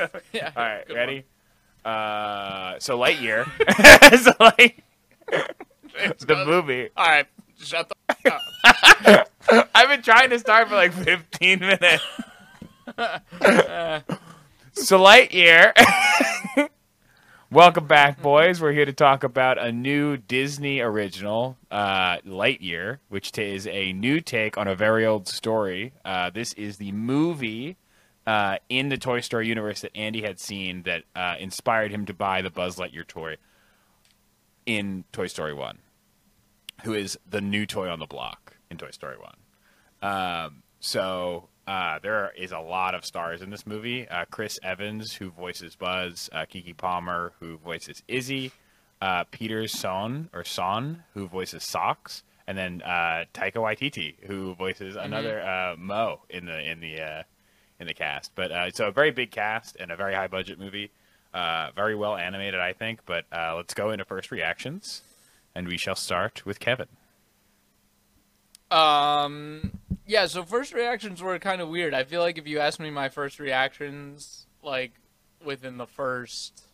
Yeah, all right, ready? Uh, so Lightyear. so like the movie. All right, shut the up. I've been trying to start for like 15 minutes. so Lightyear. Welcome back, boys. We're here to talk about a new Disney original, uh, Lightyear, which is a new take on a very old story. Uh, this is the movie uh, in the Toy Story universe that Andy had seen that uh, inspired him to buy the Buzz Lightyear toy in Toy Story 1, who is the new toy on the block in Toy Story 1. Um, so uh, there is a lot of stars in this movie. Uh, Chris Evans, who voices Buzz, uh, Keke Palmer, who voices Izzy, uh, Peter Sohn or Sohn, who voices Sox, and then uh, Taika Waititi, who voices another uh, Mo in the in the uh, in the cast. But uh, so a very big cast and a very high budget movie. Uh, very well animated, I think. But uh, let's go into first reactions, and we shall start with Kevin. Um, yeah. So first reactions were kind of weird. I feel like if you asked me my first reactions, like within the first,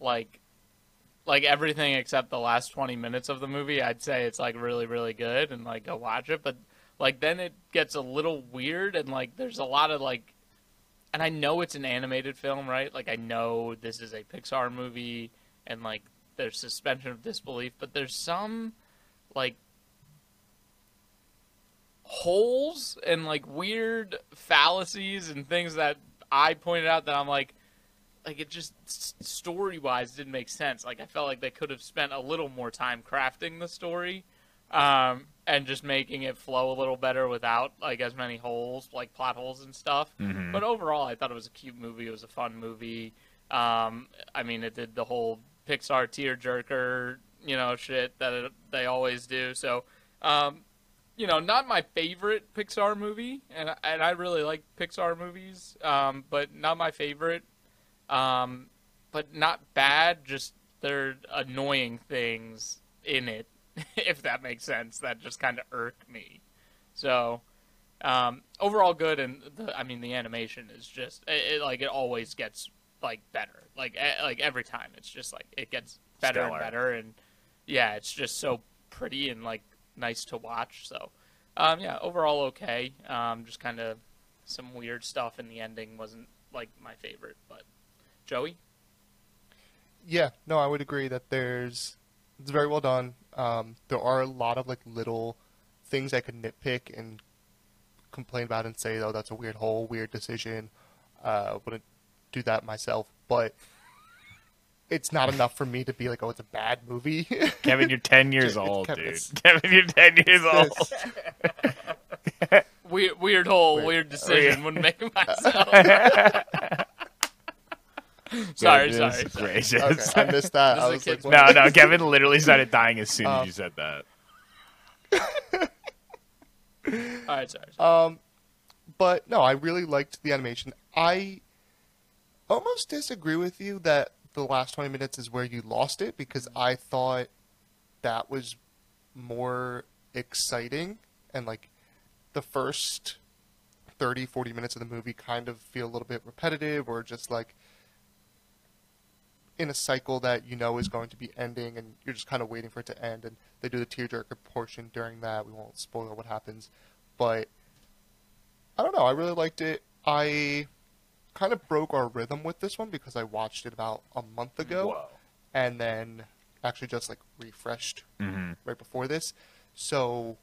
like, like everything except the last twenty minutes of the movie, I'd say it's like really, really good and like go watch it. But like then it gets a little weird and like there's a lot of like, and I know it's an animated film, right? Like I know this is a Pixar movie and like there's suspension of disbelief, but there's some like holes and like weird fallacies and things that I pointed out that I'm like, like it just story wise didn't make sense. Like I felt like they could have spent a little more time crafting the story, um, and just making it flow a little better without like as many holes, like plot holes and stuff. Mhm. But overall, I thought it was a cute movie. It was a fun movie. Um, I mean, it did the whole Pixar tearjerker, you know, shit that it, they always do. So, um, you know, not my favorite Pixar movie, and and I really like Pixar movies, um, but not my favorite. Um, but not bad. Just there are annoying things in it, if that makes sense. That just kind of irked me. So, um, overall good, and the, I mean the animation is just it, it, like it always gets like better. Like e- like every time, it's just like it gets better Stellar. and better, and yeah, it's just so pretty and like nice to watch. So, um, yeah, overall okay. Um, just kind of some weird stuff in the ending wasn't like my favorite, but Joey, Yeah, no, I would agree that there's it's very well done. Um, there are a lot of like little things I could nitpick and complain about and say, "Oh, that's a weird hole, weird decision." Uh, wouldn't do that myself, but it's not enough for me to be like, "Oh, it's a bad movie." Kevin, you're 10 years Kevin, old, dude. Kevin's- Kevin, you're 10 years old. weird weird hole, Weird. weird, decision. Weird. Wouldn't make it myself. sorry, Goodness sorry, sorry. gracious. okay, I missed that. I was like, No, no, Kevin literally started dying as soon as Um, you said that. All right, sorry. sorry. Um, but no, I really liked the animation. I almost disagree with you that the last 20 minutes is where you lost it because I thought that was more exciting and like the first 30 40 minutes of the movie kind of feel a little bit repetitive or just like in a cycle that you know is going to be ending and you're just kind of waiting for it to end and they do the tearjerker portion during that we won't spoil what happens but I don't know. I really liked it. I kind of broke our rhythm with this one because I watched it about a month ago Whoa. and then actually just like refreshed hmm right before this. So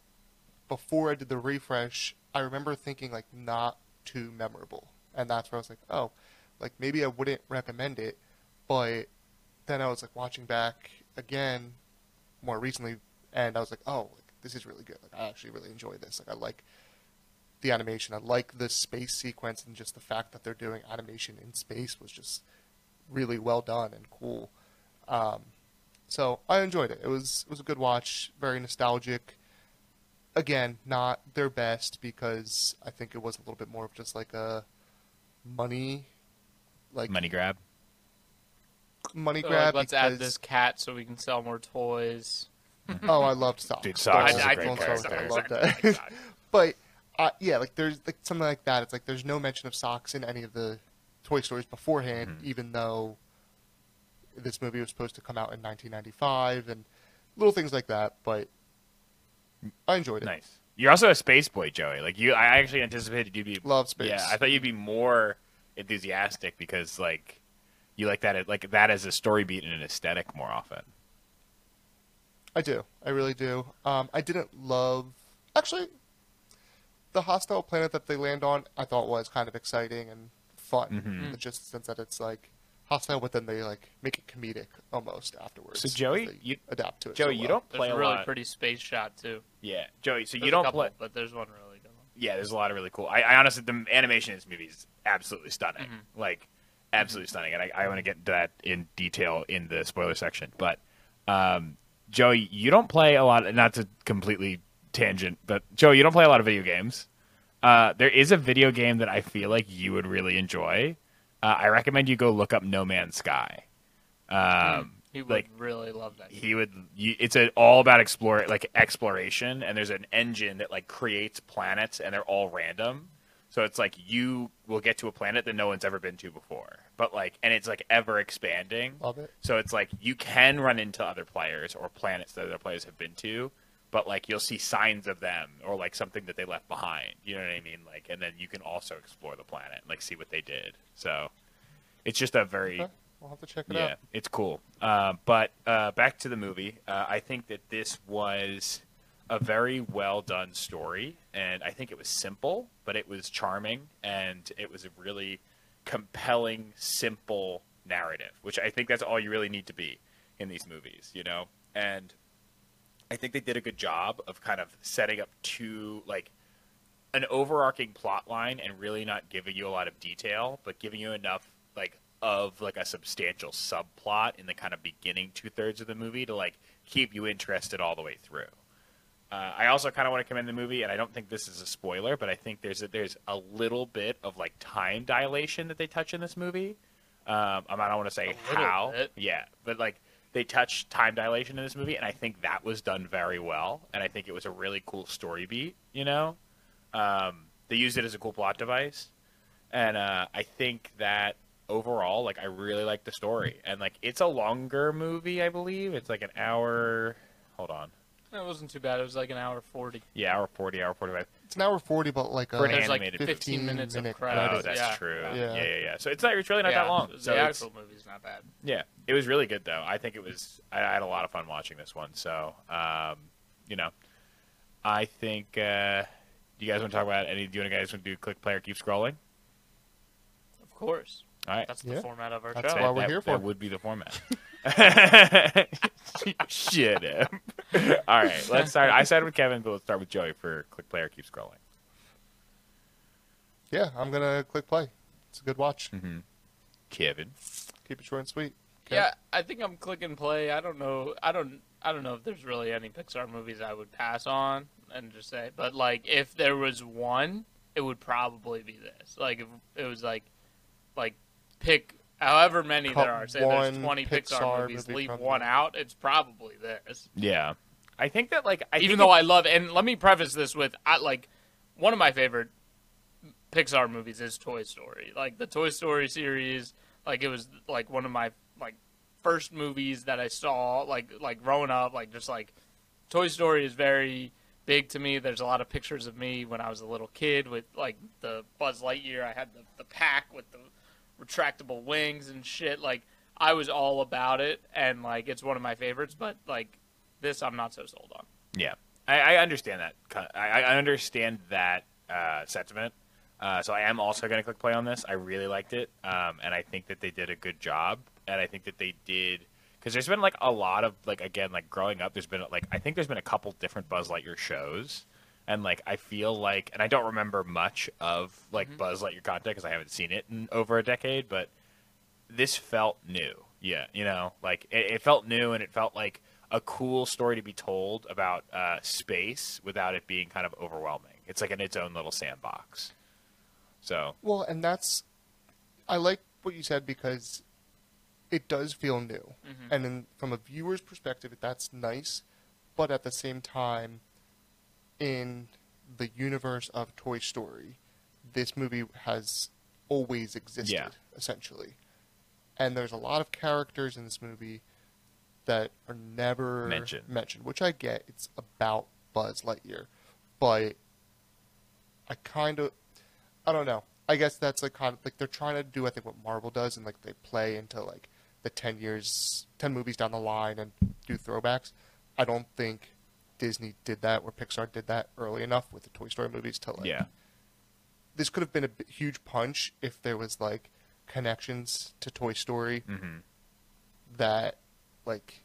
before I did the refresh, I remember thinking like not too memorable. And that's where I was like, oh, like maybe I wouldn't recommend it. But then I was like watching back again more recently and I was like, oh, like, this is really good. Like I actually really enjoy this. Like I like the animation. I like the space sequence and just the fact that they're doing animation in space was just really well done and cool. Um, so I enjoyed it. It was it was a good watch, very nostalgic. Again, not their best because I think it was a little bit more of just like a money, like Money grab. Money So, grab. like, let's add this cat so we can sell more toys. Oh, I loved Sox. Dude, Sox Don't- is a I, great don't start with that. I love that. but uh, yeah, like there's like something like that. It's like there's no mention of Sox in any of the Toy Stories beforehand, Mhm. even though this movie was supposed to come out in 1995 and little things like that. But I enjoyed it. Nice. You're also a space boy, Joey. Like you, I actually anticipated you'd be. Love space. Yeah, I thought you'd be more enthusiastic because like you like that like that as a story beat and an aesthetic more often. I do. I really do. Um, I didn't love. Actually, the hostile planet that they land on, I thought was kind of exciting and fun. Mhm. It's Just since that it's like hostile, but then they like make it comedic almost afterwards. So, Joey, you- adapt to it. Joey, so you well. don't play a a really lot. pretty space shot too. Yeah, Joey. So There's you don't couple, play. but there's one really good one. Yeah, there's a lot of really cool. I, I honestly, the animation in this movie is absolutely stunning. Mhm. Like, absolutely stunning. And I, I want to get into that in detail in the spoiler section. But, um, Joey, you don't play a lot. Not to completely tangent, but Joey, you don't play a lot of video games. Uh, there is a video game that I feel like you would really enjoy. Uh, I recommend you go look up No Man's Sky. Um, He would like really love that. he would you, it's a, all about explore like exploration and there's an engine that like creates planets and they're all random so it's like you will get to a planet that no one's ever been to before but like and it's like ever expanding Love it. so it's like you can run into other players or planets that other players have been to but like you'll see signs of them or like something that they left behind you know what i mean like and then you can also explore the planet and like see what they did so it's just a very Okay. We'll have to check it yeah, out. Yeah, it's cool. Uh, but uh, back to the movie. Uh, I think that this was a very well done story, and I think it was simple, but it was charming, and it was a really compelling, simple narrative, which I think that's all you really need to be in these movies, you know. And I think they did a good job of kind of setting up two like an overarching plot line and really not giving you a lot of detail, but giving you enough like of like a substantial subplot in the kind of beginning two thirds of the movie to like keep you interested all the way through. Uh, I also kind of want to commend the movie, and I don't think this is a spoiler, but I think there's a, there's a little bit of like time dilation that they touch in this movie. Um, I don't want to say how, bit. yeah, but like they touch time dilation in this movie, and I think that was done very well, and I think it was a really cool story beat. You know, um, they used it as a cool plot device, and uh, I think that overall, like I really like the story, and like it's a longer movie, I believe. It's like an hour. Hold on, It wasn't too bad. It was like an hour forty. yeah, hour forty, hour forty-five. It's an hour 40, but like a For an There's like animated 15 movie. minutes of 15 minute credits. Oh, that's yeah. true. Yeah. Yeah. yeah, yeah, So it's not. It's really not yeah, that long. The So it's- actual movie's not bad. Yeah, it was really good though. I think it was. I, I had a lot of fun watching this one. So, um, you know, I think. Uh, do you guys want to talk about any? Do you want to guys want to do click player keep scrolling? Of course. All right, That's the Yeah. format of our That's show. why we're that, here That for. would be the format. Shit. Em. All right, let's start. I started with Kevin, but let's start with Joey for click player keep scrolling. Yeah, I'm going to click play. It's a good watch. Mm-hmm. Kevin. Keep it short and sweet. Okay. Yeah, I think I'm click and play. I don't know. I don't. I don't know if there's really any Pixar movies I would pass on and just say. But like, if there was one, it would probably be this. Like, if it was like, like, pick however many Cut there are. Say there's 20 Pixar, Pixar movies. movie Leave from one out. It's probably this. Yeah, I think that like I Even though it- I love, and let me preface this with, I like, one of my favorite Pixar movies is Toy Story. Like the Toy Story series, like it was like one of my like first movies that I saw, like like growing up, like just like Toy Story is very big to me. There's a lot of pictures of me when I was a little kid with like the Buzz Lightyear. I had the, the pack with the retractable wings and shit. Like I was all about it, and like it's one of my favorites. But like this, I'm not so sold on. Yeah, I, I understand that. I, I understand that uh, sentiment. Uh, so I am also going to click play on this. I really liked it, um, and I think that they did a good job. And I think that they did because there's been like a lot of like again like growing up. There's been like I think there's been a couple different Buzz Lightyear shows, and like I feel like and I don't remember much of like Buzz Lightyear content because I haven't seen it in over a decade, but this felt new. Yeah, you know, like it, it felt new and it felt like a cool story to be told about uh, space without it being kind of overwhelming. It's like in its own little sandbox. So Well, and that's I like what you said because it does feel new, Mhm. and in, from a viewer's perspective, that's nice. But at the same time, in the universe of Toy Story, this movie has always existed, Yeah. essentially. And there's a lot of characters in this movie that are never Mentioned. mentioned, which I get. It's about Buzz Lightyear, but I kind of, I don't know. I guess that's like kind of like they're trying to do I think what Marvel does and like they play into like the ten years, ten movies down the line and do throwbacks. I don't think Disney did that or Pixar did that early enough with the Toy Story movies to like. yeah. This could have been a b- huge punch if there was like connections to Toy Story hmm that like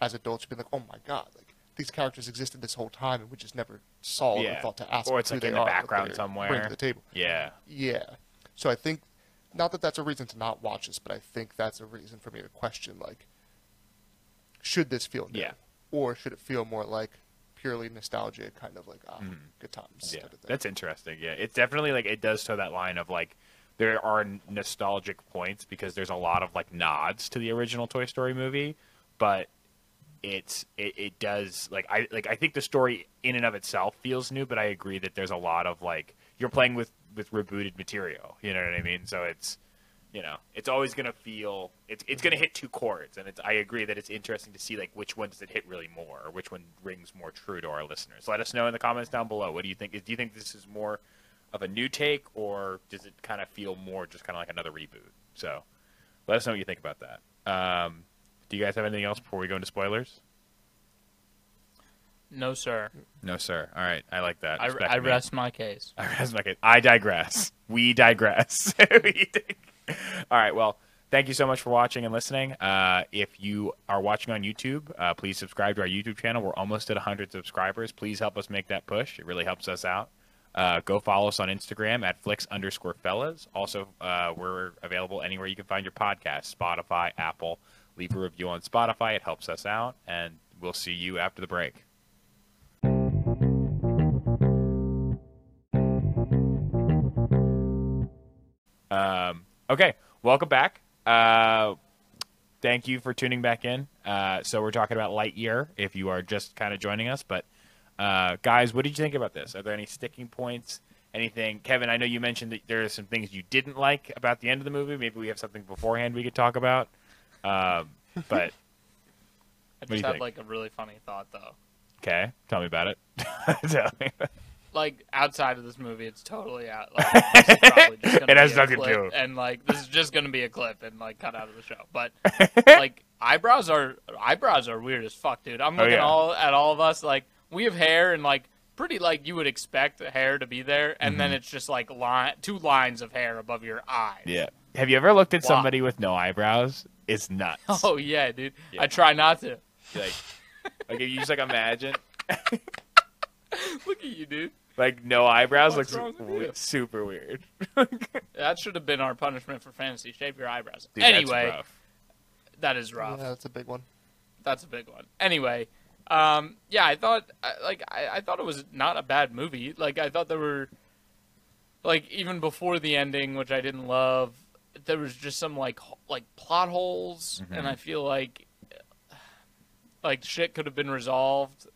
as adults you'd be like, oh my god, like these characters existed this whole time and we just never saw or Yeah. thought to ask Or it's like in the background somewhere. bring to the table. Yeah. Yeah. So I think not that that's a reason to not watch this, but I think that's a reason for me to question like should this feel new? Yeah. Or should it feel more like purely nostalgia, kind of like ah, Mhm. good times. Yeah, type of thing. that's interesting. Yeah, it's definitely like it does toe that line of like there are nostalgic points because there's a lot of like nods to the original Toy Story movie, but it's it, it does like I like I think the story in and of itself feels new, but I agree that there's a lot of like you're playing with with rebooted material. You know what I mean? So it's you know it's always gonna feel it's it's gonna hit two chords, and it's I agree that it's interesting to see like which one does it hit really more, or which one rings more true to our listeners. Let us know in the comments down below. What do you think? Do you think this is more of a new take, or does it kind of feel more just kind of like another reboot? So let us know what you think about that. Um, do you guys have anything else before we go into spoilers? No, sir. No, sir. All right, I like that. I, I rest my case. I rest my case. I digress. We digress. We dig- All right. Well, thank you so much for watching and listening. Uh, if you are watching on YouTube, uh, please subscribe to our YouTube channel. We're almost at 100 subscribers. Please help us make that push. It really helps us out. Uh, go follow us on Instagram at flix underscore fellas. Also, uh, we're available anywhere you can find your podcast Spotify, Apple. Leave a review on Spotify. It helps us out. And we'll see you after the break. Um, okay, welcome back. Uh, thank you for tuning back in. Uh, so we're talking about Lightyear. If you are just kind of joining us, but uh, guys, what did you think about this? Are there any sticking points? Anything, Kevin? I know you mentioned that there are some things you didn't like about the end of the movie. Maybe we have something beforehand we could talk about. Um, but I just had think? like a really funny thought though. okay, tell me about it. Tell me. Like outside of this movie, it's totally out. Like, this is probably just gonna It has nothing to do. and like this is just gonna be a clip and like cut out of the show. But like eyebrows are eyebrows are weird as fuck, dude. I'm Oh, looking yeah. all at all of us like we have hair and like pretty like you would expect hair to be there, and then mm-hmm. it's just like line two lines of hair above your eye. yeah. Have you ever looked at Wow. somebody with no eyebrows? It's nuts. Oh yeah, dude. Yeah. I try not to. Like, like if you just like imagine Look at you, dude. Like no eyebrows What's looks wrong with you? w- super weird. That should have been our punishment for fantasy. Shave your eyebrows. Dude, that's anyway, rough. that is rough. Yeah, that's a big one. That's a big one. Anyway, um, yeah, I thought like I, I thought it was not a bad movie. Like I thought there were like even before the ending, which I didn't love, there was just some like like plot holes, Mhm. and I feel like like shit could have been resolved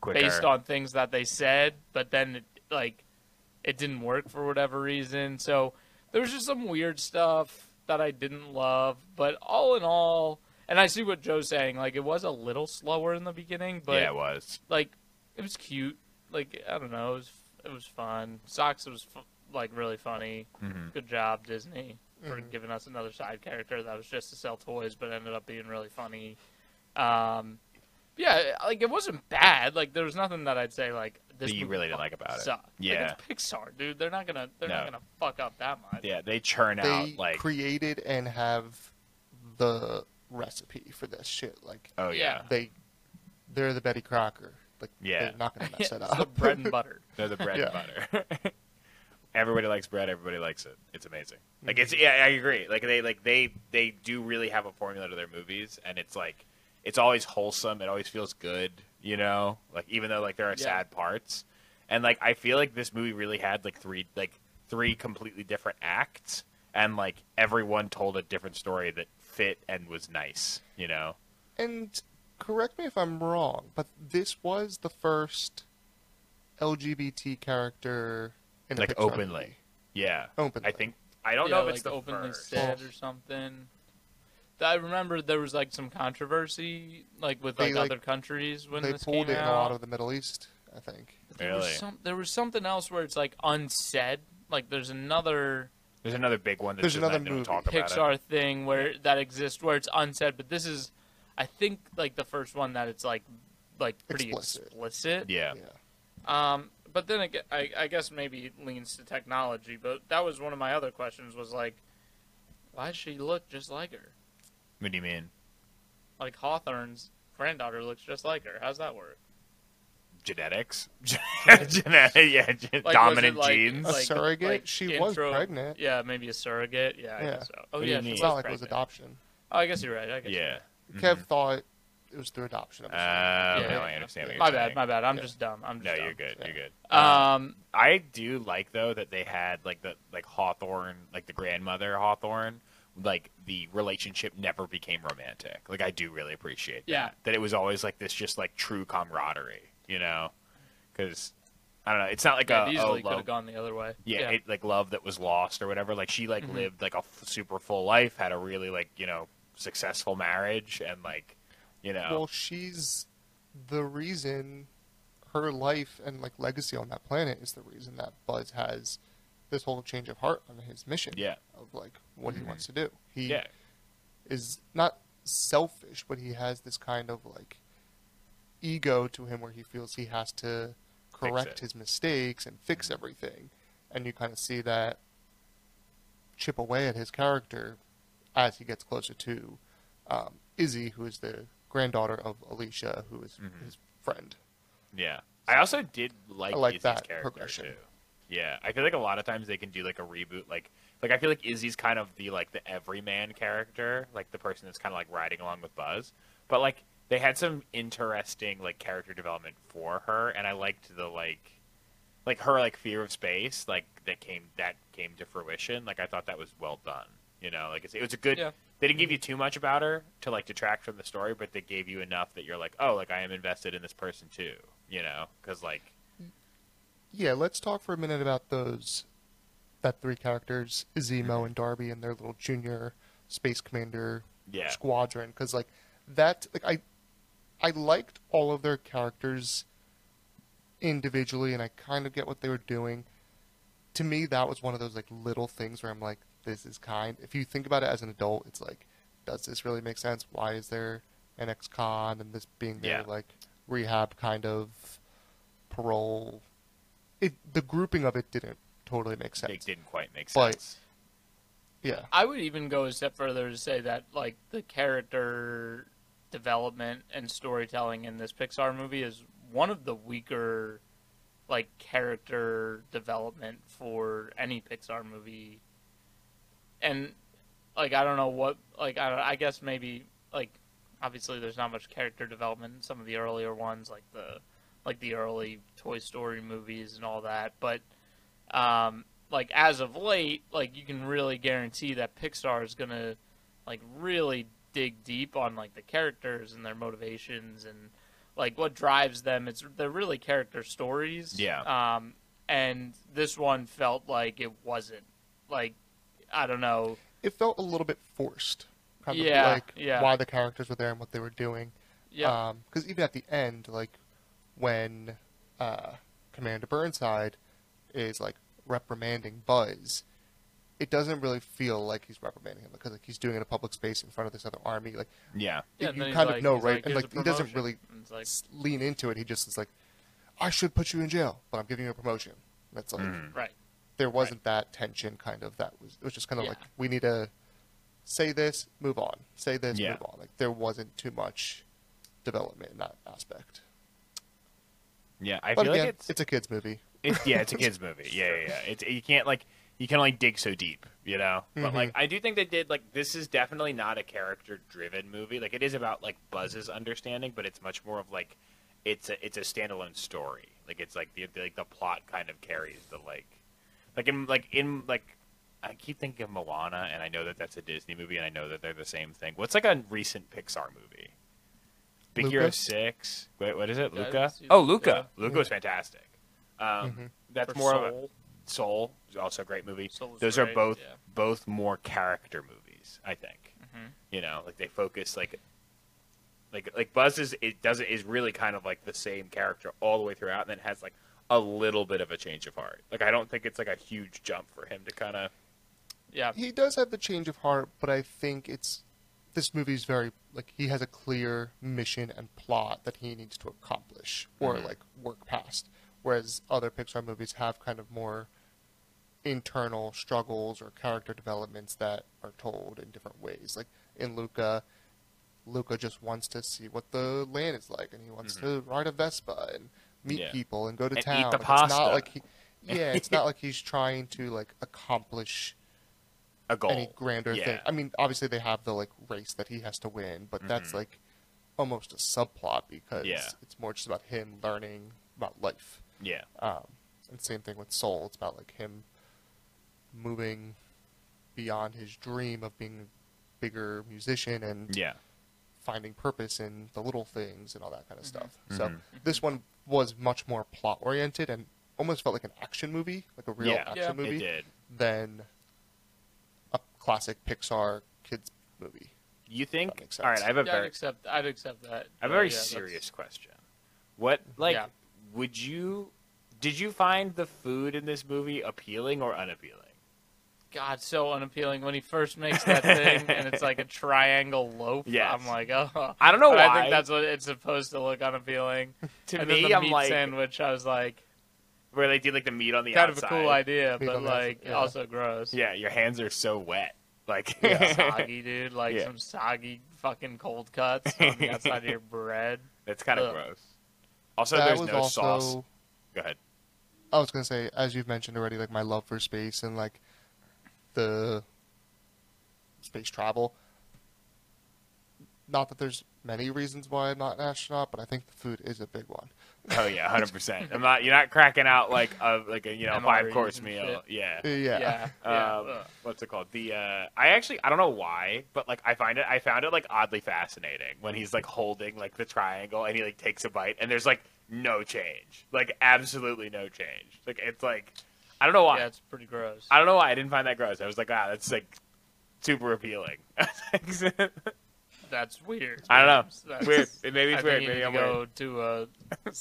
Quicker. based on things that they said, but then it, like it didn't work for whatever reason. So there was just some weird stuff that I didn't love, but all in all, and I see what Joe's saying. Like it was a little slower in the beginning, but yeah, it was. like it was cute. Like I don't know, it was it was fun. Sox was fu- like really funny. hmm Good job Disney for Mhm. giving us another side character that was just to sell toys, but ended up being really funny. Um, yeah, like it wasn't bad. Like there was nothing that I'd say like this. That you really didn't like about it. sucked. Yeah. like, it's Pixar, dude. They're not gonna they're not gonna fuck up that much. Yeah, they churn They out like created and have the recipe for this shit. Like oh yeah. Yeah. they, they're the Betty Crocker. Like Yeah. they're not gonna mess it's it the up. bread and butter. They're the bread Yeah. and butter. everybody likes bread. Everybody likes it. It's amazing. Like Mm-hmm. it's yeah, I agree. Like they like they they do really have a formula to their movies, and it's like it's always wholesome. It always feels good. You know, like even though like there are Yeah. sad parts, and like I feel like this movie really had like three like three completely different acts, and like everyone told a different story that fit and was nice. You know. And correct me if I'm wrong, but this was the first LGBT character in Like Pixar openly. movie. Yeah. Openly. I think I don't yeah, know if like it's the openly first. said or something. I remember there was like some controversy, like with They, like, like, other countries when they this pulled came it in out. a lot of the Middle East, I think. there was Really? some, there was something else where it's like unsaid. Like there's another There's another big one. That There's just another not- don't movie. talk about it. Pixar thing where that exists where it's unsaid, but this is, I think, like the first one that it's like, like pretty Explicit. explicit. Yeah. Yeah. Um, but then again, I, I guess maybe it leans to technology. But that was one of my other questions. Was like, why does she look just like her? What do you mean? Like Hawthorne's granddaughter looks just like her. How's that work? Genetics. Genetic. Yeah. gen- Like, was dominant like- genes. A like- surrogate? like She was pregnant. Yeah, maybe a surrogate. Yeah, I Yeah. guess so. Oh What do you yeah, mean? she It's was not like it was pregnant. adoption. Oh, I guess you're right. I guess. yeah. Kev thought it was through adoption. Uh, I'm assuming. now Yeah. I understand what you're My saying. bad. My bad. I'm Yeah. just dumb. I'm just No, dumb. you're good. Yeah. You're good. Um, I do like though that they had like the like Hawthorne, like the grandmother Hawthorne, like the relationship never became romantic. Like I do really appreciate that. Yeah. That it was always like this just like true camaraderie, you know? Cuz I don't know, it's not like yeah, a it oh, easily could have gone the other way. yeah, It, like love that was lost or whatever. Like she like Mhm. lived like a f- super full life, had a really like, you know, successful marriage and like, you know, Well, she's the reason her life and like legacy on that planet is the reason that Buzz has this whole change of heart on his mission. Yeah. Of like what Mhm. he wants to do. He yeah. is not selfish, but he has this kind of like ego to him where he feels he has to correct his mistakes and fix everything. And you kind of see that chip away at his character as he gets closer to um, Izzy, who is the granddaughter of Alisha, who is Mhm. his friend. Yeah. I also did like, I like Izzy's that character progression. too. Yeah, I feel like a lot of times they can do like a reboot, like like I feel like Izzy's kind of the like the everyman character, like the person that's kind of like riding along with Buzz, but like they had some interesting like character development for her, and I liked the like like her like fear of space, like that came that came to fruition. Like I thought that was well done. You know, like it's, it was a good. Yeah. They didn't give mm-hmm. you too much about her to like detract from the story, but they gave you enough that you're like, oh, like I am invested in this person too. You know, because like Yeah, let's talk for a minute about those that three characters, Zemo Mm-hmm. And Darby, and their little junior space commander yeah, squadron. Because like that, like I, I liked all of their characters individually, and I kind of get what they were doing. To me, that was one of those like little things where I'm like, this is kind. If you think about it as an adult, it's like, does this really make sense? Why is there an ex-con and this being their Yeah. like rehab kind of parole? It the grouping of it didn't totally make sense. it didn't quite make But- sense. Yeah, I would even go a step further to say that like the character development and storytelling in this Pixar movie is one of the weaker like character development for any Pixar movie. And like I don't know what like I don't, I guess maybe like obviously there's not much character development in some of the earlier ones like the like the early Toy Story movies and all that, but um like as of late, like you can really guarantee that Pixar is gonna like really dig deep on like the characters and their motivations and like what drives them. It's they're really character stories. Yeah. Um, and this one felt like it wasn't. Like I don't know. it felt a little bit forced. Kind Yeah, like yeah. why the characters were there and what they were doing. Yeah. Because even at the end, like when uh, Commander Burnside is like reprimanding Buzz, it doesn't really feel like he's reprimanding him because like he's doing it in a public space in front of this other army. Like Yeah, yeah, you and then kind of like- know, right? like, and like he doesn't really like lean into it. He just is like, I should put you in jail, but I'm giving you a promotion. That's like Mhm. right. there wasn't that tension. Kind of that was it was just kind of Yeah. like we need to say this, move on. Say this, Yeah. move on. Like there wasn't too much development in that aspect. Yeah. I but feel again, like it's, it's a kids movie. it's yeah, it's a kids movie. Yeah, yeah, yeah. It's you can't like you can only dig so deep, you know. But Mhm. like I do think they did like this is definitely not a character driven movie. Like it is about like Buzz's understanding, but it's much more of like it's a it's a standalone story. Like it's like the, the like the plot kind of carries the like like in like in like I keep thinking of Moana, and I know that that's a Disney movie, and I know that they're the same thing. What's like a recent Pixar movie? Big Hero Six. Wait, what is it? Yeah, Luca. it's- Oh, Luca. yeah. Luca was fantastic. Um, Mhm. That's For more of a, Soul. Soul is also a great movie. Soul was Those are both yeah. both more character movies, I think. Mhm. You know, like they focus like like like Buzz is it does it is really kind of like the same character all the way throughout, and then has like a little bit of a change of heart. Like I don't think it's like a huge jump for him to kind of Yeah. He does have the change of heart, but I think it's this movie is very like he has a clear mission and plot that he needs to accomplish or Mhm. like work past. Whereas other Pixar movies have kind of more internal struggles or character developments that are told in different ways. Like in Luca, Luca just wants to see what the land is like, and he wants to ride a Vespa and meet Mm-hmm. Yeah. people and go to And eat town. the Like, It's pasta. not like he, yeah, it's not like he's trying to like accomplish a goal. any grander yeah. thing. I mean, obviously they have the like race that he has to win, but that's Mhm. like almost a subplot because Yeah. it's more just about him learning about life. Yeah. Um, and same thing with Soul. It's about like him moving beyond his dream of being a bigger musician and Yeah. finding purpose in the little things and all that kind of stuff. So Mhm. this one was much more plot oriented and almost felt like an action movie, like a real Yeah. action Yeah. It movie, did. than a classic Pixar kids movie. You think? That makes All right. I have a Yeah, I'd accept. I'd accept that. I have a very yeah, that's- serious question. What like Yeah. would you did you find the food in this movie appealing or unappealing? God, so unappealing when he first makes that thing and it's like a triangle loaf. Yes. I'm like, oh. I don't know But why. I think that's what it's supposed to look unappealing. to and me, then the I'm meat like sandwich. I was like, where they do like the meat on the kind outside. of a cool idea, Meat but on the like yeah. also gross. Yeah, your hands are so wet. Like Yeah. soggy, dude. Like Yeah. some soggy fucking cold cuts on the outside of your bread. that's kind of gross. Also, that there's no also, sauce. Go ahead. I was gonna say, as you've mentioned already, like my love for space and like the space travel. Not that there's many reasons why I'm not an astronaut, but I think the food is a big one. Oh yeah, hundred percent. I'm not. You're not cracking out like a like a you know MREs five course meal. Yeah. Yeah. Yeah. yeah. Um, what's it called? The uh, I actually I don't know why, but like I find it I found it like oddly fascinating when he's like holding like the triangle and he like takes a bite and there's like no change, like absolutely no change. Like it's like I don't know why. yeah, it's pretty gross. I don't know why I didn't find that gross. I was like, ah, that's like super appealing. That's weird. I don't know. That's- weird. Maybe it's I weird. Maybe I'm to weird. go to a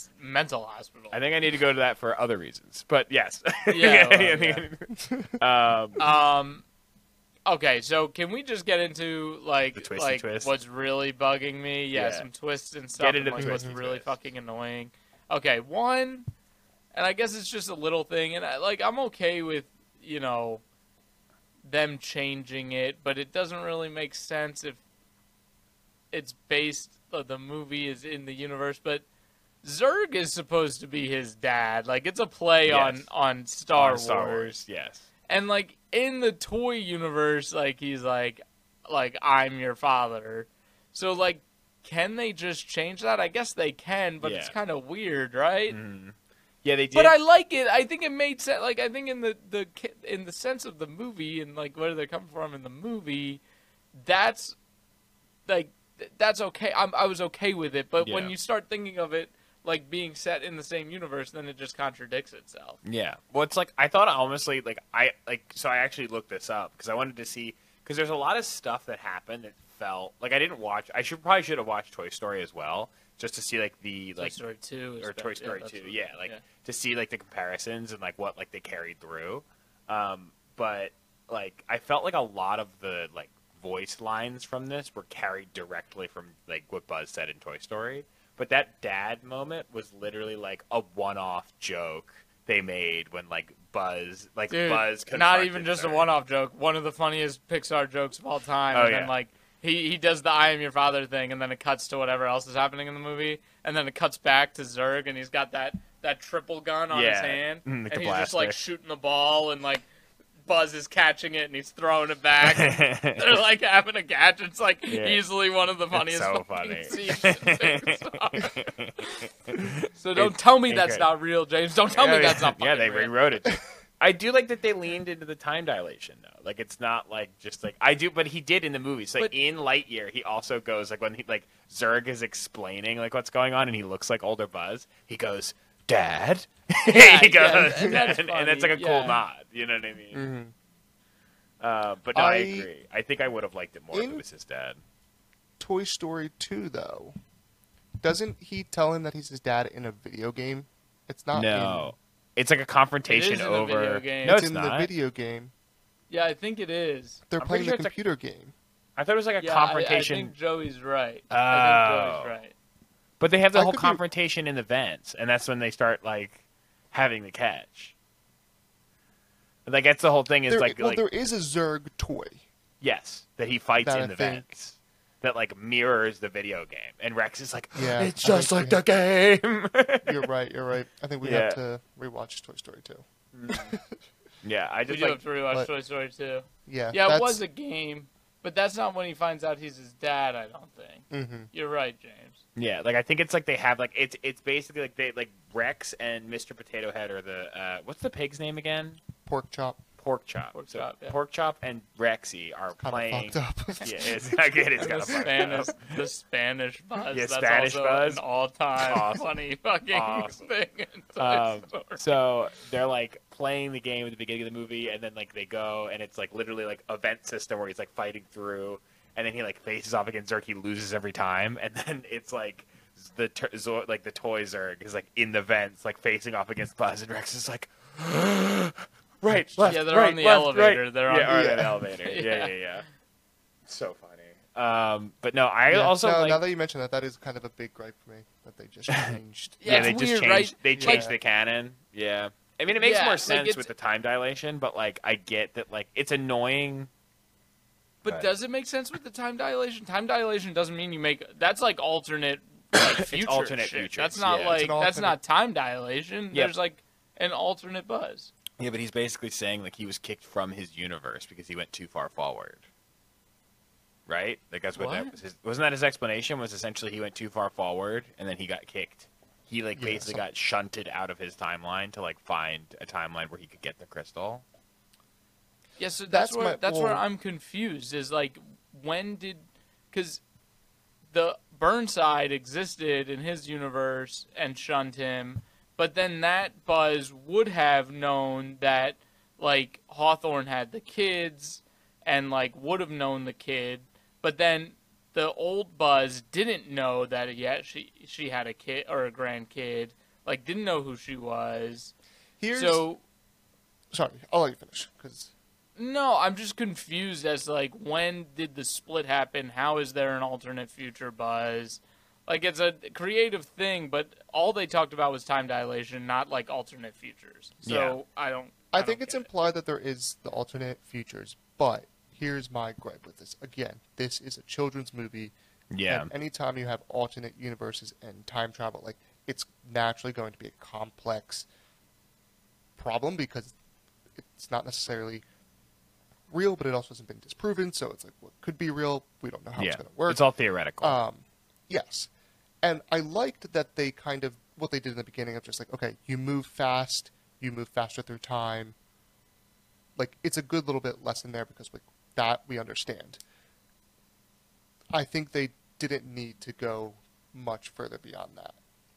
mental hospital. I think I need to go to that for other reasons. But yes. Yeah, well, I think- um, Um. Okay, so can we just get into like like what's really bugging me? Yeah, Yeah. some twists and stuff. Get into and, like, what's really twist. fucking annoying. Okay, one, and I guess it's just a little thing, and I, like I'm okay with you know them changing it, but it doesn't really make sense if it's based. Uh, the movie is in the universe, but. Zurg is supposed to be his dad. Like it's a play Yes. on on Star, on Star Wars. Wars. Yes. And like in the toy universe, like he's like, like I'm your father. So like, can they just change that? I guess they can, but it's kind of weird, right? Mhm. Yeah, they did. But I like it. I think it made sense. Like I think in the the in the sense of the movie and like where they're coming from in the movie, that's like th- that's okay. I'm, I was okay with it. But when you start thinking of it like being set in the same universe, then it just contradicts itself. Yeah. Well, it's like I thought honestly, like I like so I actually looked this up because I wanted to see because there's a lot of stuff that happened that felt like I didn't watch. I should probably should have watched Toy Story as well just to see like the like Toy like Story Two or. Toy Story that's Two. what- Yeah, like to see like the comparisons and like what like they carried through. Um, but like I felt like a lot of the like voice lines from this were carried directly from like what Buzz said in Toy Story. But that dad moment was literally like a one-off joke they made when like Buzz like Dude, Buzz not even just Zurg. a one-off joke. One of the funniest Pixar jokes of all time. Oh, and yeah. then like he he does the "I am your father" thing, and then it cuts to whatever else is happening in the movie, and then it cuts back to Zurg, and he's got that that triple gun on his hand, mm, and he's just like shooting the ball, and like Buzz is catching it, and he's throwing it back. They're like having a catch. It's like Yeah. easily one of the It's funniest so funny. scenes. So don't tell me that's not real, James. Don't tell me that's not. yeah, they real. rewrote it. I do like that they leaned into the time dilation though. Like it's not like just like I do, but he did in the movies. Like But- in Lightyear, he also goes like when he like Zurg is explaining like what's going on, and he looks like older Buzz. He goes, Dad. Yeah, he yeah, goes, and that's and, and it's like a funny, cool nod. You know what I mean? hmm Uh, but no, I, I- agree. I think I would have liked it more if it was his dad. Toy Story 2, though, doesn't he tell him that he's his dad in a video game? It's not. No, it's like a confrontation in a over. video game. No, it's, it's in not. the video game. Yeah, I think it is. They're I'm playing pretty the sure it's a- computer game. I thought it was like a yeah, confrontation, I, think Joey's right. I Oh. think Joey's right. But they have the I whole could be- confrontation in the vents, and that's when they start like having the catch. Like that's the whole thing. Is There, like, well, like there is a Zurg toy. yes, that he fights That in I the think- vents. That like mirrors the video game, and Rex is like, Yeah, it's just like we the game. You're right. You're right. I think we Yeah. have to rewatch Toy Story 2. yeah, I We just do like have to rewatch but- Toy Story 2. Yeah. Yeah, it was a game, but that's not when he finds out he's his dad. I don't think. Mhm. You're right, James. Yeah, like I think it's like they have like it's it's basically like they like Rex and Mr. Potato Head are the uh, what's the pig's name again? Pork chop. Pork Chop. Pork So Chop, yeah. Pork Chop and Rexy are Kind playing. of fucked up. Yeah, it's I get it's the kind of Spanish, up. the Spanish buzz. Yeah, that's Spanish also buzz. an all-time Awesome. funny fucking Awesome. thing. In Toy Um, so they're like playing the game at the beginning of the movie, and then like they go, and it's like literally like event system where he's like fighting through, and then he like faces off against Zurg, he loses every time, and then it's like the ter- Zor- like the toy Zurg is like in the vents, like facing off against Buzz, and Rex is like. Right, left, Yeah, they're right, on the left, elevator. right. They're on- yeah, or Yeah. an elevator. Yeah, Yeah. yeah, yeah. So funny. Um, but no, I Yeah, also no, like. now that you mention that, that is kind of a big gripe for me that they just changed. Yeah, yeah, it's they just changed. right? They Like- changed the canon. Yeah, I mean, it makes Yeah, more sense it's- with the time dilation, but like, I get that like it's annoying. But Right. does it make sense with the time dilation? Time dilation doesn't mean you make that's like alternate like future alternate shit. futures, That's not yeah. like It's an that's not time dilation. Yep. There's like an alternate buzz. Yeah, but he's basically saying like he was kicked from his universe because he went too far forward. Right? Like that's what, that was. His, wasn't that his explanation? Was essentially he went too far forward and then he got kicked. He like Yeah, basically some- got shunted out of his timeline to like find a timeline where he could get the crystal. Yeah, so that's, That's where my- that's where I'm confused. Is like when did because the Burnside existed in his universe and shunned him, but then that Buzz would have known that like Hawthorne had the kids and like would have known the kid, but then the old Buzz didn't know that yet she she had a kid or a grandkid, like didn't know who she was. Here's so sorry, I'll let you finish because No, I'm just confused as to, like when did the split happen? How is there an alternate future Buzz? Like it's a creative thing, but all they talked about was time dilation, not like alternate futures. So Yeah. I don't. I, don't think it's get it. implied that there is the alternate futures, but here's my gripe with this. Again, this is a children's movie. Yeah. And anytime you have alternate universes and time travel, like it's naturally going to be a complex problem because it's not necessarily real, but it also hasn't been disproven. So it's like what could be real. We don't know how yeah. it's going to work. It's all theoretical. Um, yes, and I liked that they kind of what they did in the beginning of just like, okay, you move fast, you move faster through time. Like it's a good little bit lesson there because like that we understand. I think they didn't need to go much further beyond that.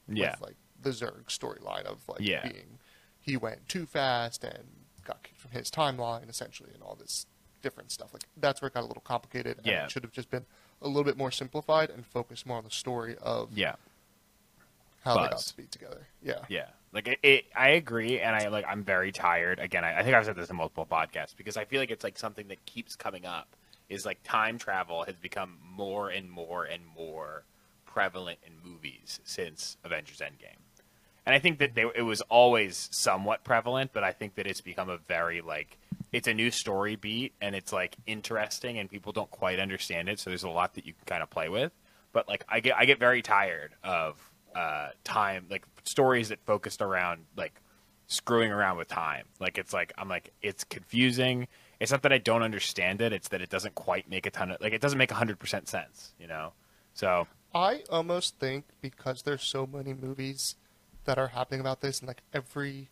yeah. With, like the Zurg storyline of like Yeah. being he went too fast and from his timeline essentially and all this different stuff. Like that's where it got a little complicated and Yeah. it should have just been a little bit more simplified and focused more on the story of yeah. how they got Buzz. to be together. Yeah. Yeah, like it, it. I agree, and I like. I'm very tired. Again, I, I think I've said this in multiple podcasts because I feel like it's like something that keeps coming up. Is like time travel has become more and more and more prevalent in movies since Avengers Endgame, and I think that they, it was always somewhat prevalent, but I think that it's become a very like it's a new story beat, and it's like interesting, and people don't quite understand it. So there's a lot that you can kind of play with. But like I get I get very tired of uh, time like stories that focused around like screwing around with time. Like it's like I'm like it's confusing. It's not that I don't understand it. It's that it doesn't quite make a ton of like it doesn't make hundred percent sense. You know. So I almost think because there's so many movies that are happening about this and like every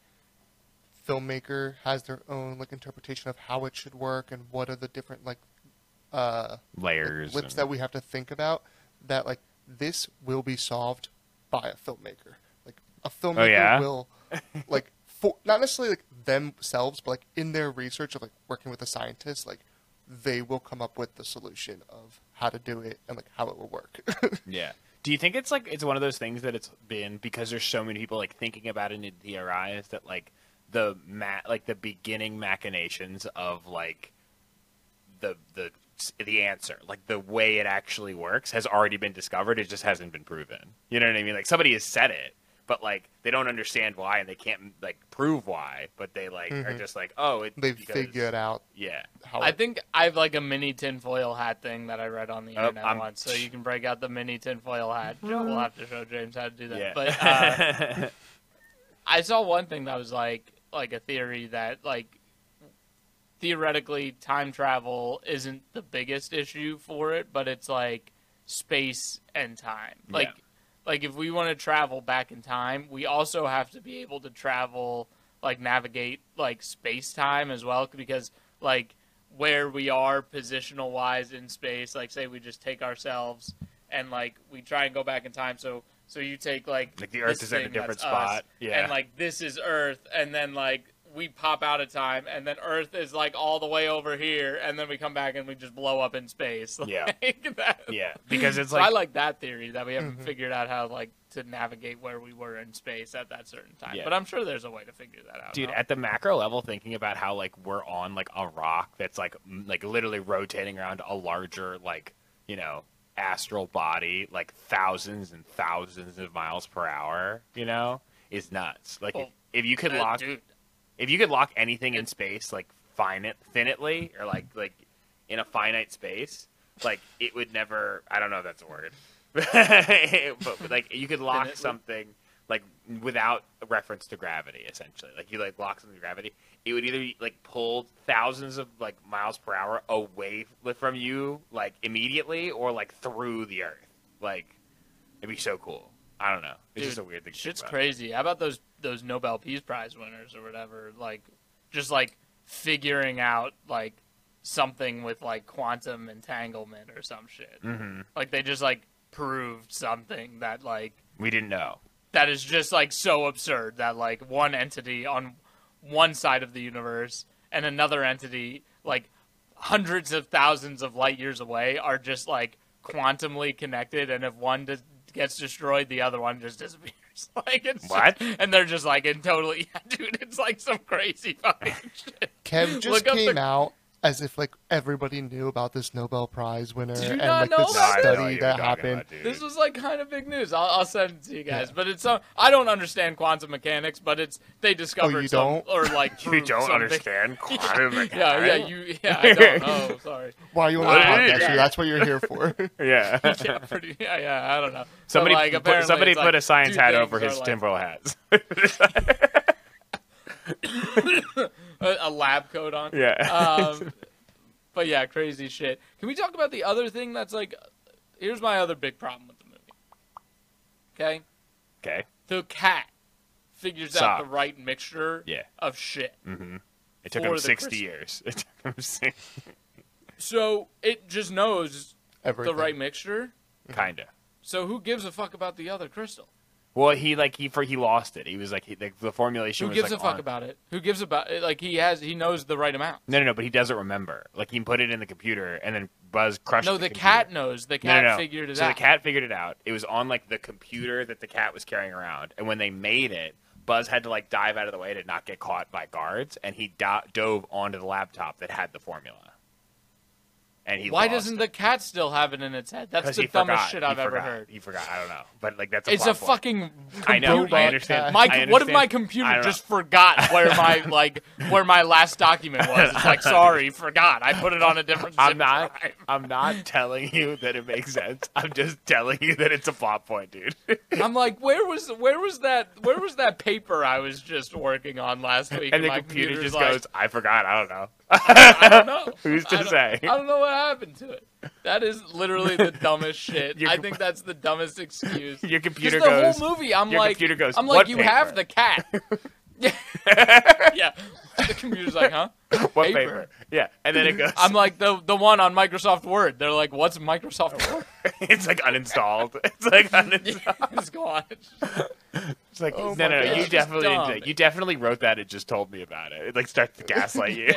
filmmaker has their own like interpretation of how it should work and what are the different like uh layers. lips and- that we have to think about that like this will be solved by a filmmaker like a filmmaker Oh, yeah? will like for not necessarily like themselves, but like in their research of like working with a scientist, like they will come up with the solution of how to do it and like how it will work. Yeah. Do you think it's like it's one of those things that it's been because there's so many people like thinking about it in the theorize that like the ma- like the beginning machinations of like the the the answer, like the way it actually works, has already been discovered. It just hasn't been proven. You know what I mean? Like somebody has said it, but like they don't understand why and they can't like prove why. But they like are Mhm. just like, oh, it, They've because- figured out Yeah. how. I it- think I have like a mini tinfoil hat thing that I read on the Oh, internet I'm- once, so you can break out the mini tinfoil hat. We'll have to show James how to do that. Yeah. But uh, I saw one thing that was like like a theory that like theoretically time travel isn't the biggest issue for it, but it's like space and time. Like Yeah. Like if we want to travel back in time, we also have to be able to travel like navigate like space time as well because like where we are positional wise in space, like say we just take ourselves and like we try and go back in time so so you take like Like the Earth is in a different that's us, spot. Yeah. and like this is Earth, and then like we pop out of time, and then Earth is like all the way over here, and then we come back and we just blow up in space. Yeah. That- yeah. Because it's so like I like that theory that we haven't Mhm. figured out how like to navigate where we were in space at that certain time. Yeah. But I'm sure there's a way to figure that out. dude no? at the macro level thinking about how like we're on like a rock that's like m- like literally rotating around a larger like you know astral body like thousands and thousands of miles per hour you know is nuts like Well, if, if you could Uh, lock dude, if you could lock anything in space like finite finitely or like like in a finite space like it would never i don't know if that's a word but, but, like you could lock something like without reference to gravity essentially. Like you like lock something to gravity it would either be like pulled thousands of like miles per hour away from you like immediately or like through the earth. Like it'd be so cool i don't know it's Dude, just a weird thing to shit's crazy. How about those those Nobel Peace Prize winners or whatever? Like, just like figuring out like something with like quantum entanglement or some shit. Mhm. Like they just like proved something that like we didn't know that is just like so absurd that like one entity on one side of the universe and another entity like hundreds of thousands of light years away are just like quantumly connected and if one dis- gets destroyed the other one just disappears like it's just- What? and they're just like in totally yeah, dude it's like some crazy fucking shit Kev just Look came the- out as if like everybody knew about this Nobel Prize winner Did you and not like know the about I this? know what study you're that happened. about. This was like kind of big news. I'll, I'll send it to you guys, Yeah. but it's some. I don't understand quantum mechanics, but it's they discovered Oh, you some don't? or like you don't something. understand quantum Yeah, yeah, you. Yeah, I don't. Oh, sorry. Why are you on What the podcast? is? Sure, That's what you're here for. yeah. Yeah, pretty. Yeah, yeah. I don't know. Somebody, but, like, put, somebody put like a science hat over his like, tinfoil hats. a, a lab coat on. yeah. Um, but yeah, crazy shit. Can we talk about the other thing that's like? Here's my other big problem with the movie. Okay, okay. the cat figures out the right mixture Yeah. of shit. hmm It took him 60 crystal. years. It took him six, So it just knows Everything. the right mixture. kinda. So who gives a fuck about the other crystal? Well, he like he for he lost it. He was like he, like the formulation. Who was, gives like, a fuck on- about it? Who gives about it? Like he has, he knows the right amount. No, no, no. But he doesn't remember. Like he put it in the computer, and then Buzz crushed. No, the, the cat knows. The No, cat no, no. figured it so out. So the cat figured it out. It was on like the computer that the cat was carrying around, and when they made it, Buzz had to like dive out of the way to not get caught by guards, and he do- dove onto the laptop that had the formula. And he Why doesn't the cat still have it in its head? That's the he dumbest forgot. shit I've ever forgot. heard. He forgot. I don't know, but like that's a It's a point. fucking. I know. I understand. Uh, my, I what if my computer I don't know. just forgot where my like where my last document was? It's like sorry, forgot. I put it on a different. I'm not. drive. I'm not telling you that it makes sense. I'm just telling you that it's a plot point, dude. I'm like, where was where was that where was that paper I was just working on last week? and the my computer just like, goes, "I forgot. I don't know." I don't know. Who's to I say? I don't know what happened to it. That is literally the dumbest shit. Your I think that's the dumbest excuse. Your computer the goes. whole movie, I'm like, I'm like, you paper?" have the cat. yeah, yeah. The computer's like, huh? What paper. paper? Yeah, and then it goes. I'm like the the one on Microsoft Word. They're like, "What's Microsoft Word?" it's like uninstalled. It's like uninstalled. Just go on. It's like Oh no, no, no. God. You It's just definitely, you definitely wrote that. It just told me about it. It like starts to gaslight you.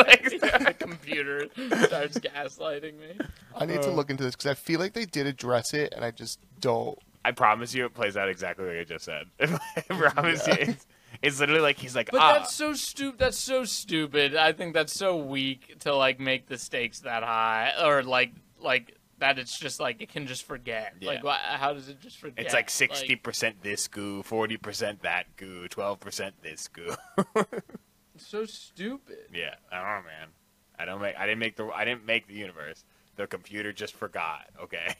Like, the computer starts gaslighting me. I need to uh. look into this because I feel like they did address it, and I just don't. I promise you, it plays out exactly like I just said. I promise you. It's, literally like he's like, But ah, that's so stupid. That's so stupid. I think that's so weak to like make the stakes that high, or like like that. It's just like it can just forget. Yeah. Like why, how does it just forget? it's like sixty percent this goo, forty percent that goo, twelve percent this goo. It's so stupid. yeah, I don't know, man. I don't make. I didn't make the. I didn't make the universe. The computer just forgot. Okay.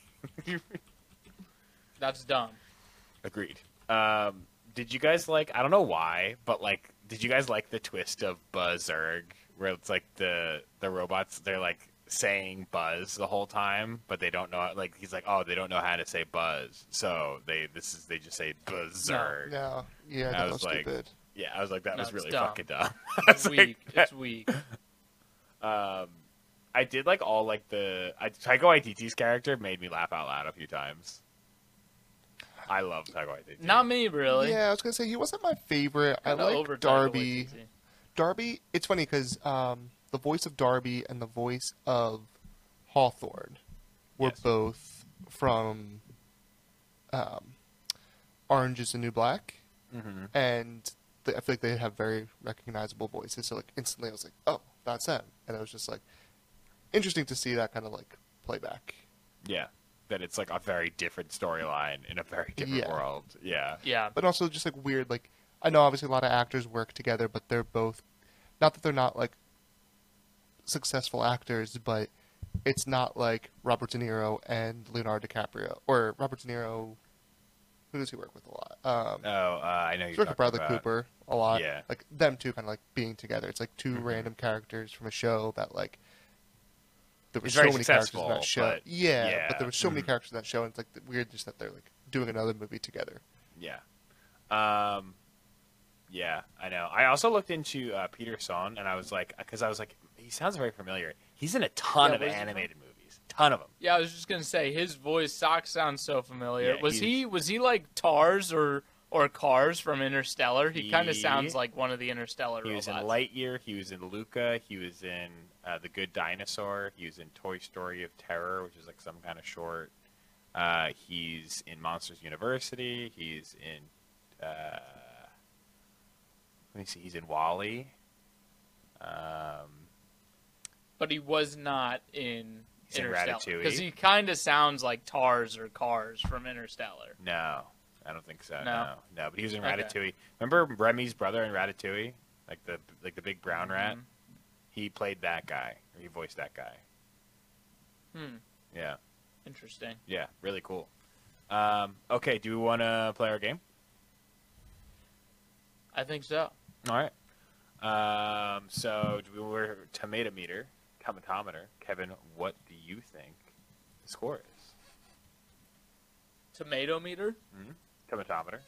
That's dumb. Agreed. Um, did you guys like? I don't know why, but like, did you guys like the twist of Buzzerg, where it's like the the robots they're like saying Buzz the whole time, but they don't know. Like he's like, oh, they don't know how to say Buzz, so they this is they just say Buzzerg. No, yeah, I that was was like- stupid. Yeah, I was like, that No, was really dumb. fucking dumb. I was It's like, weak. It's weak. um, I did like all like the I, Taika Waititi's character made me laugh out loud a few times. I love Taika Waititi. Not me, really. Yeah, I was gonna say he wasn't my favorite. I Kinda over like Darby. Darby. It's funny because um, the voice of Darby and the voice of Hawthorne were Yes. both from um, Orange Is the New Black, hmm and they, I feel like they have very recognizable voices. So like instantly, I was like, "Oh, that's them," and it was just like interesting to see that kind of like playback. Yeah, that it's like a very different storyline in a very different Yeah. world. Yeah, Yeah. but also just like weird. Like I know obviously a lot of actors work together, but they're both not that they're not like successful actors, but it's not like Robert De Niro and Leonardo DiCaprio or Robert De Niro. Who does he work with a lot? Um, Oh, uh, I know he's you're with talking Bradley about. Cooper a lot. Yeah. like them two kind of like being together. It's like 2 Mhm. random characters from a show that like. There were It's so very many characters in successful, that show. but- yeah, yeah, but there were so many mhm. characters in that show, and it's like the weird just that they're like doing another movie together. Yeah, um, yeah, I know. I also looked into uh, Peter Sohn, and I was like, because I was like, he sounds very familiar. He's in a ton Yeah, of where's he animated movies, ton of them. Yeah, I was just gonna say his voice Sox sounds so familiar. Yeah, was he's- he was he like Tars or or Cars from Interstellar? He, kind of sounds like one of the Interstellar He was in robots. Lightyear. He was in Luca. He was in uh, The Good Dinosaur. He was in Toy Story of Terror, which is like some kind of short. Uh, he's in Monsters University. He's in. Uh, let me see. He's in WALL-E. Um, but he was not in He's Interstellar because he kind of sounds like Tars or Cars from Interstellar. no, I don't think so. No, No? no. But he was in Okay. Ratatouille. Remember Remy's brother in Ratatouille, like the like the big brown rat. Mhm. He played that guy. Or he voiced that guy. Hmm. Yeah. Interesting. Yeah, really cool. Um, okay, do we want to play our game? I think so. All right. Um, so do we we're tomato meter, tomatometer. Kevin, what do you think the score is? Tomato meter Tomatometer,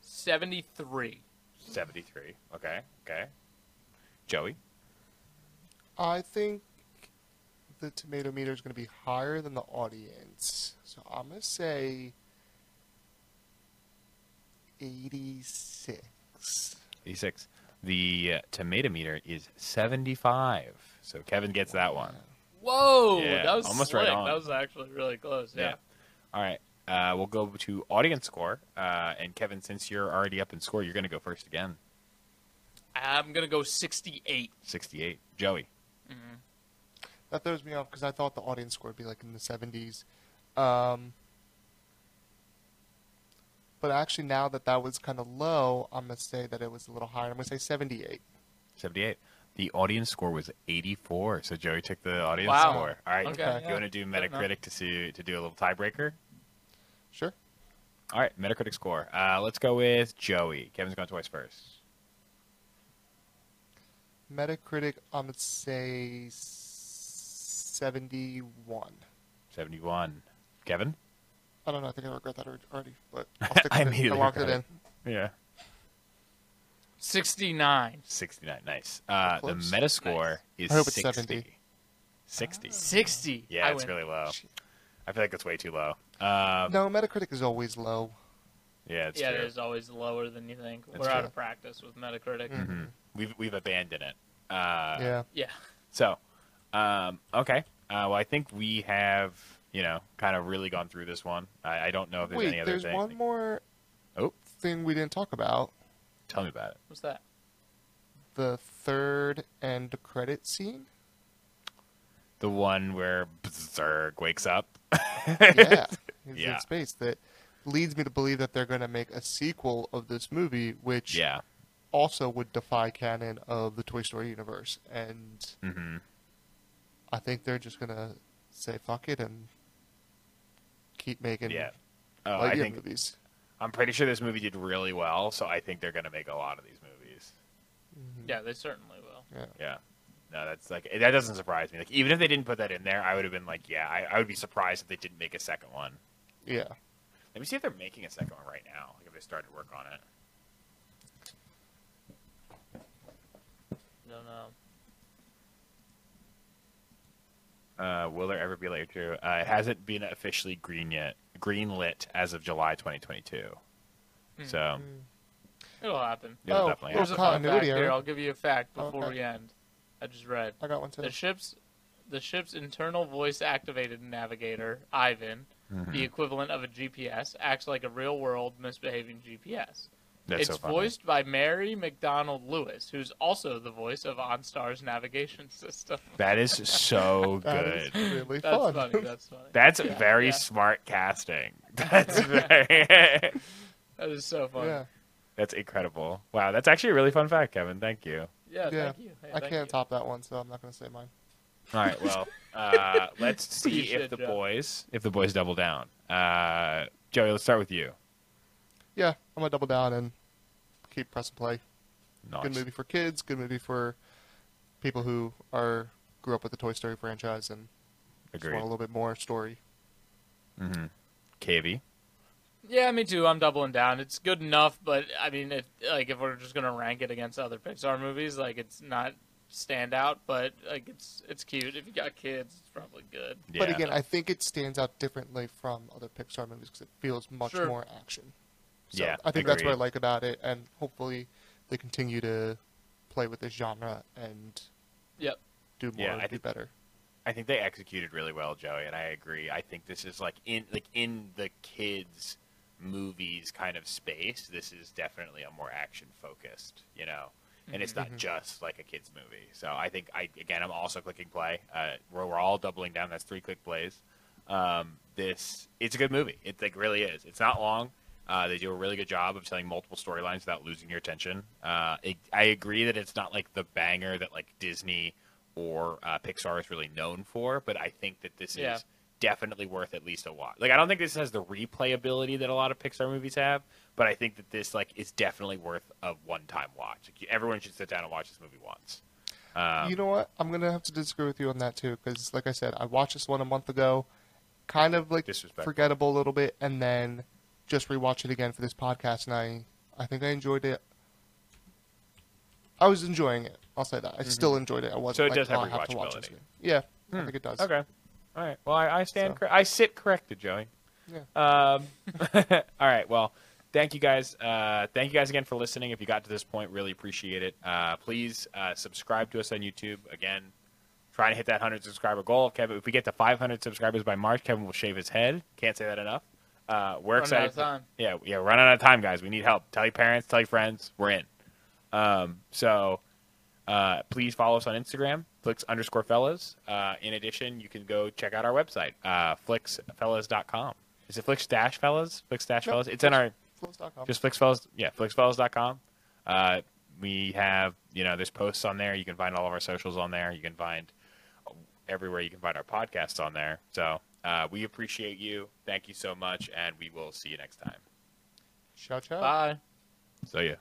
seventy three. seventy-three. Okay, okay. Joey, I think the tomato meter is going to be higher than the audience. So I'm going to say 86. eighty-six. The uh, tomato meter is seventy-five. So Kevin gets that one. Whoa, Yeah, that was almost right on. That was actually really close. Yeah. All right. Uh, we'll go to audience score. Uh, and Kevin, since you're already up in score, you're going to go first again. I'm gonna go sixty eight. 68. Joey. That throws me off because I thought the audience score would be like in the 70s. Um, but actually, now that that was kind of low, I'm going to say that it was a little higher. I'm going to say 78. 78. The audience score was 84. So Joey took the audience Wow. score. All right. Okay, You yeah. want to do Metacritic to see to do a little tiebreaker? Sure. All right. Metacritic score. Uh, let's go with Joey. Kevin's going twice first. Metacritic, I'm going to say 71. 71. Kevin? I don't know. I think I regret that already, but I'll stick I immediately I locked it regret in. Yeah. 69. 69. Nice. Uh, the Close. Metascore Nice. is I hope it's 60. 70. 60. 60. Yeah, I it's win. really low. Shit. I feel like it's way too low. Um, No, Metacritic is always low. Yeah, it's yeah, true. it is always lower than you think. That's We're out of practice with Metacritic. Mm. Mhm. We've we've abandoned it. Uh, yeah. Yeah. So, um, okay. Uh, well, I think we have, you know, kind of really gone through this one. I, I don't know if there's Wait, any other there's thing. one more Oh. thing we didn't talk about. Tell me about it. What's that? The third end credit scene. The one where Zurg wakes up. yeah, he's Yeah. in space. That leads me to believe that they're going to make a sequel of this movie, which yeah. also would defy canon of the Toy Story universe. And hmm I think they're just going to say fuck it and keep making Yeah. Oh, Lightyear I think movies. I'm pretty sure this movie did really well, so I think they're gonna make a lot of these movies. Mhm. Yeah, they certainly will. Yeah. Yeah. No, that's like that doesn't surprise me. Like even if they didn't put that in there, I would have been like, yeah, I, I would be surprised if they didn't make a second one. Yeah. Let me see if they're making a second one right now. Like if they started to work on it. Don't know. Uh, will there ever be Lightyear two? Uh, it hasn't been officially green yet, green lit as of July 2022. Hmm. So Mm. It'll happen. it'll Oh, definitely Here's happen. a fun fact. continuity Here. I'll give you a fact before okay. we end. I just read. I got one too. The ship's the ship's internal voice activated navigator, Ivan, Mhm. the equivalent of a GPS, acts like a real world misbehaving GPS. That's it's so funny. voiced by Mary McDonald Lewis, who's also the voice of OnStar's navigation system. That is so good. That is good. really That's fun. funny. That's funny. That's Yeah, very yeah. smart casting. That's very. That is so funny. yeah. that's incredible. Wow, that's actually a really fun fact, Kevin. Thank you. Yeah, Yeah. thank you. Hey, I thank can't you. top that one, so I'm not going to say mine. All right. Well, uh, let's You see if the Joe. boys if the boys double down. Uh, Joey, let's start with you. Yeah, I'm going to double down and keep pressing play. Nice. Good movie for kids, good movie for people who are grew up with the Toy Story franchise and just want a little bit more story. Mm-hmm. KV. Yeah, me too. I'm doubling down. It's good enough, but I mean, if like if we're just gonna rank it against other Pixar movies, like it's not standout, but like it's it's cute. If you got kids, it's probably good. But again, I think it stands out differently from other Pixar movies because it feels much Sure. more action. So Yeah, I think that's what I like about it, and hopefully they continue to play with this genre and Yep. do more, Yeah, I do think- better. I think they executed really well, Joey, and I agree. I think this is like in like in the kids movies kind of space. This is definitely a more action focused, you know, and it's not Mhm. just like a kids movie. So I think I again I'm also clicking play. Uh, we're, we're all doubling down. That's three click plays. Um, this it's a good movie. It like really is. It's not long. Uh, they do a really good job of telling multiple storylines without losing your attention. Uh, it, I agree that it's not like the banger that like Disney or uh, Pixar is really known for, but I think that this Yeah. is definitely worth at least a watch. Like I don't think this has the replayability that a lot of Pixar movies have, but I think that this like is definitely worth a one-time watch. Like, everyone should sit down and watch this movie once. Um, you know what? I'm gonna have to disagree with you on that too, because like I said, I watched this one a month ago, kind of like forgettable a little bit, and then just rewatched it again for this podcast, and I I think I enjoyed it. I was enjoying it. I'll say that. I still enjoyed it. I wasn't So it like, does have "Oh, have to watch this rewatchability. again." Yeah, I Hmm. think it does. Okay. All right. Well, I, I stand. So- Cor- I sit corrected, Joey. Yeah. Um, all right. Well, thank you guys. Uh, thank you guys again for listening. If you got to this point, really appreciate it. Uh, please uh, subscribe to us on YouTube. Again, trying to hit that 100 subscriber goal. Kevin, if we get to 500 subscribers by March, Kevin will shave his head. Can't say that enough. Uh, we're Run excited. out of time. Yeah, yeah, we're running out of time, guys. We need help. Tell your parents, tell your friends. We're in. Um, so uh, please follow us on Instagram, flix underscore fellas. Uh, in addition, you can go check out our website, uh, flixfellas.com. Is it flix dash fellas? Flix dash Nope, fellas? It's in our Flows.com. just flixfellas. Yeah, flixfellas.com. Uh, we have, you know, there's posts on there. You can find all of our socials on there. You can find everywhere you can find our podcasts on there. So uh, we appreciate you. Thank you so much, and we will see you next time. Ciao, ciao. Bye. So yeah.